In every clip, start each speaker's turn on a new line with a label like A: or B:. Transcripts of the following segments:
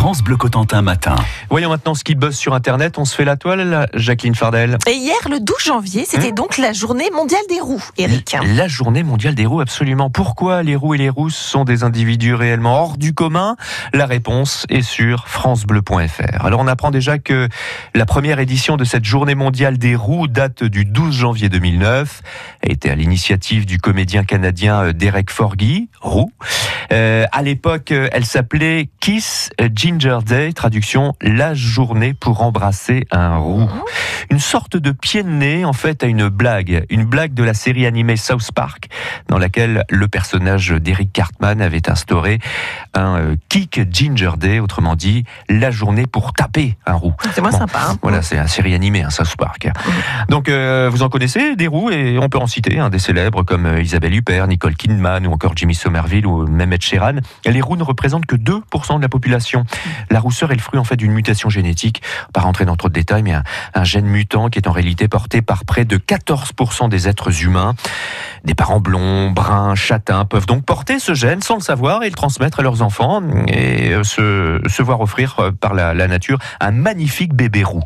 A: France Bleu Cotentin matin.
B: Voyons maintenant ce qui buzz sur Internet. On se fait la toile, Jacqueline Fardel.
C: Et hier, le 12 janvier, c'était donc la journée mondiale des roues, Eric.
B: La journée mondiale des roues, absolument. Pourquoi les roues et les rousses sont des individus réellement hors du commun? La réponse est sur francebleu.fr. Alors on apprend déjà que la première édition de cette journée mondiale des roues date du 12 janvier 2009, a été à l'initiative du comédien canadien euh, Derek Forgy, roux. Euh, à l'époque, euh, elle s'appelait Kiss Ginger Day, traduction la journée pour embrasser un roux. Une sorte de pied de nez en fait à une blague, une blague de la série animée South Park, dans laquelle le personnage d'Eric Cartman avait instauré un euh, Kick Ginger Day, autrement dit la journée pour taper un roux.
C: C'est moins
B: Bon,
C: sympa. hein.
B: Voilà, c'est un série animée, un South Park. Donc, euh, vous en connaissez des roues et on peut en citer hein, des célèbres comme euh, Isabelle Huppert, Nicole Kidman ou encore Jimmy Somerville ou même Ed Sheeran. Les roues ne représentent que 2% de la population. La rousseur est le fruit en fait d'une mutation génétique. Pas rentrer dans trop de détails, mais un, gène mutant qui est en réalité porté par près de 14% des êtres humains. Des parents blonds, bruns, châtains peuvent donc porter ce gène sans le savoir et le transmettre à leurs enfants et euh, se, voir offrir euh, par la, nature un magnifique bébé roux.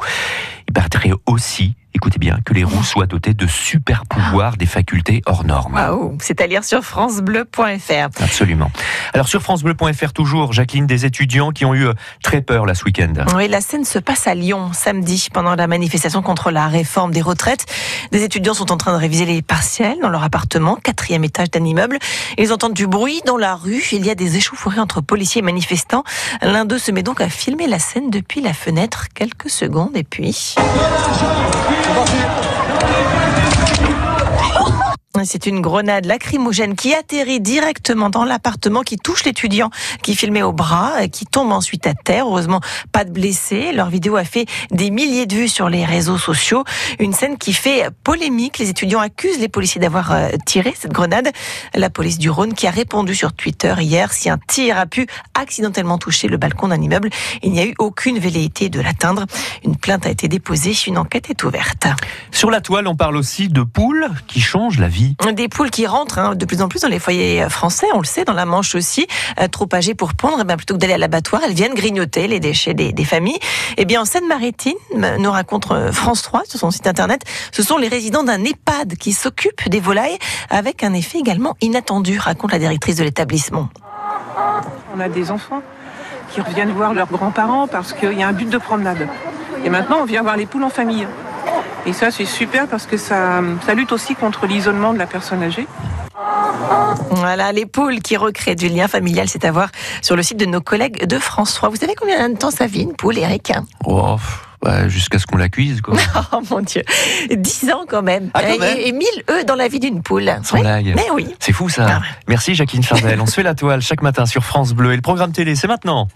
B: Il paraîtrait aussi, écoutez bien, que les roues soient dotés de super pouvoirs, des facultés hors normes.
C: Waouh, c'est à lire sur francebleu.fr.
B: Absolument. Alors sur francebleu.fr toujours, Jacqueline, des étudiants qui ont eu euh, très peur là ce week-end.
C: Oui, la scène se passe à Lyon samedi pendant la manifestation contre la réforme des retraites. Des étudiants sont en train de réviser les partiels dans leur appartement, quatrième étage d'un immeuble. Ils entendent du bruit dans la rue. Il y a des échauffourées entre policiers et manifestants. L'un d'eux se met donc à filmer la scène depuis la fenêtre quelques secondes et puis. C'est une grenade lacrymogène qui atterrit directement dans l'appartement, qui touche l'étudiant qui filmait au bras, qui tombe ensuite à terre. Heureusement, pas de blessés. Leur vidéo a fait des milliers de vues sur les réseaux sociaux. Une scène qui fait polémique. Les étudiants accusent les policiers d'avoir euh, tiré cette grenade. La police du Rhône qui a répondu sur Twitter hier si un tir a pu accidentellement toucher le balcon d'un immeuble, il n'y a eu aucune velléité de l'atteindre. Une plainte a été déposée. Une enquête est ouverte.
B: Sur la toile, on parle aussi de poules qui changent la vie.
C: Des poules qui rentrent hein, de plus en plus dans les foyers français, on le sait, dans la Manche aussi, euh, trop âgées pour pondre, eh bien, plutôt que d'aller à l'abattoir, elles viennent grignoter les déchets des, familles. Eh bien, en Seine-Maritime, nous raconte euh, France 3 sur son site internet, ce sont les résidents d'un EHPAD qui s'occupent des volailles avec un effet également inattendu, raconte la directrice de l'établissement.
D: On a des enfants qui reviennent voir leurs grands-parents parce qu'il y a un but de promenade. Et maintenant, on vient voir les poules en famille. Et ça, c'est super parce que ça, ça lutte aussi contre l'isolement de la personne âgée.
C: Voilà, les poules qui recréent du lien familial, c'est à voir sur le site de nos collègues de France 3. Vous savez combien de temps ça vit une poule, Eric?
B: Oh, pff, bah, jusqu'à ce qu'on la cuise, quoi.
C: Oh mon Dieu, 10 ans quand même.
B: Ah, quand même.
C: Et, et 1000 œufs dans la vie d'une poule.
B: Sans
C: Oui,
B: blague.
C: Mais oui.
B: C'est fou ça.
C: Ah.
B: Merci Jacqueline Fardel. On se fait la toile chaque matin sur France Bleu et le programme télé, c'est maintenant.